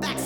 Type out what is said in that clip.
Back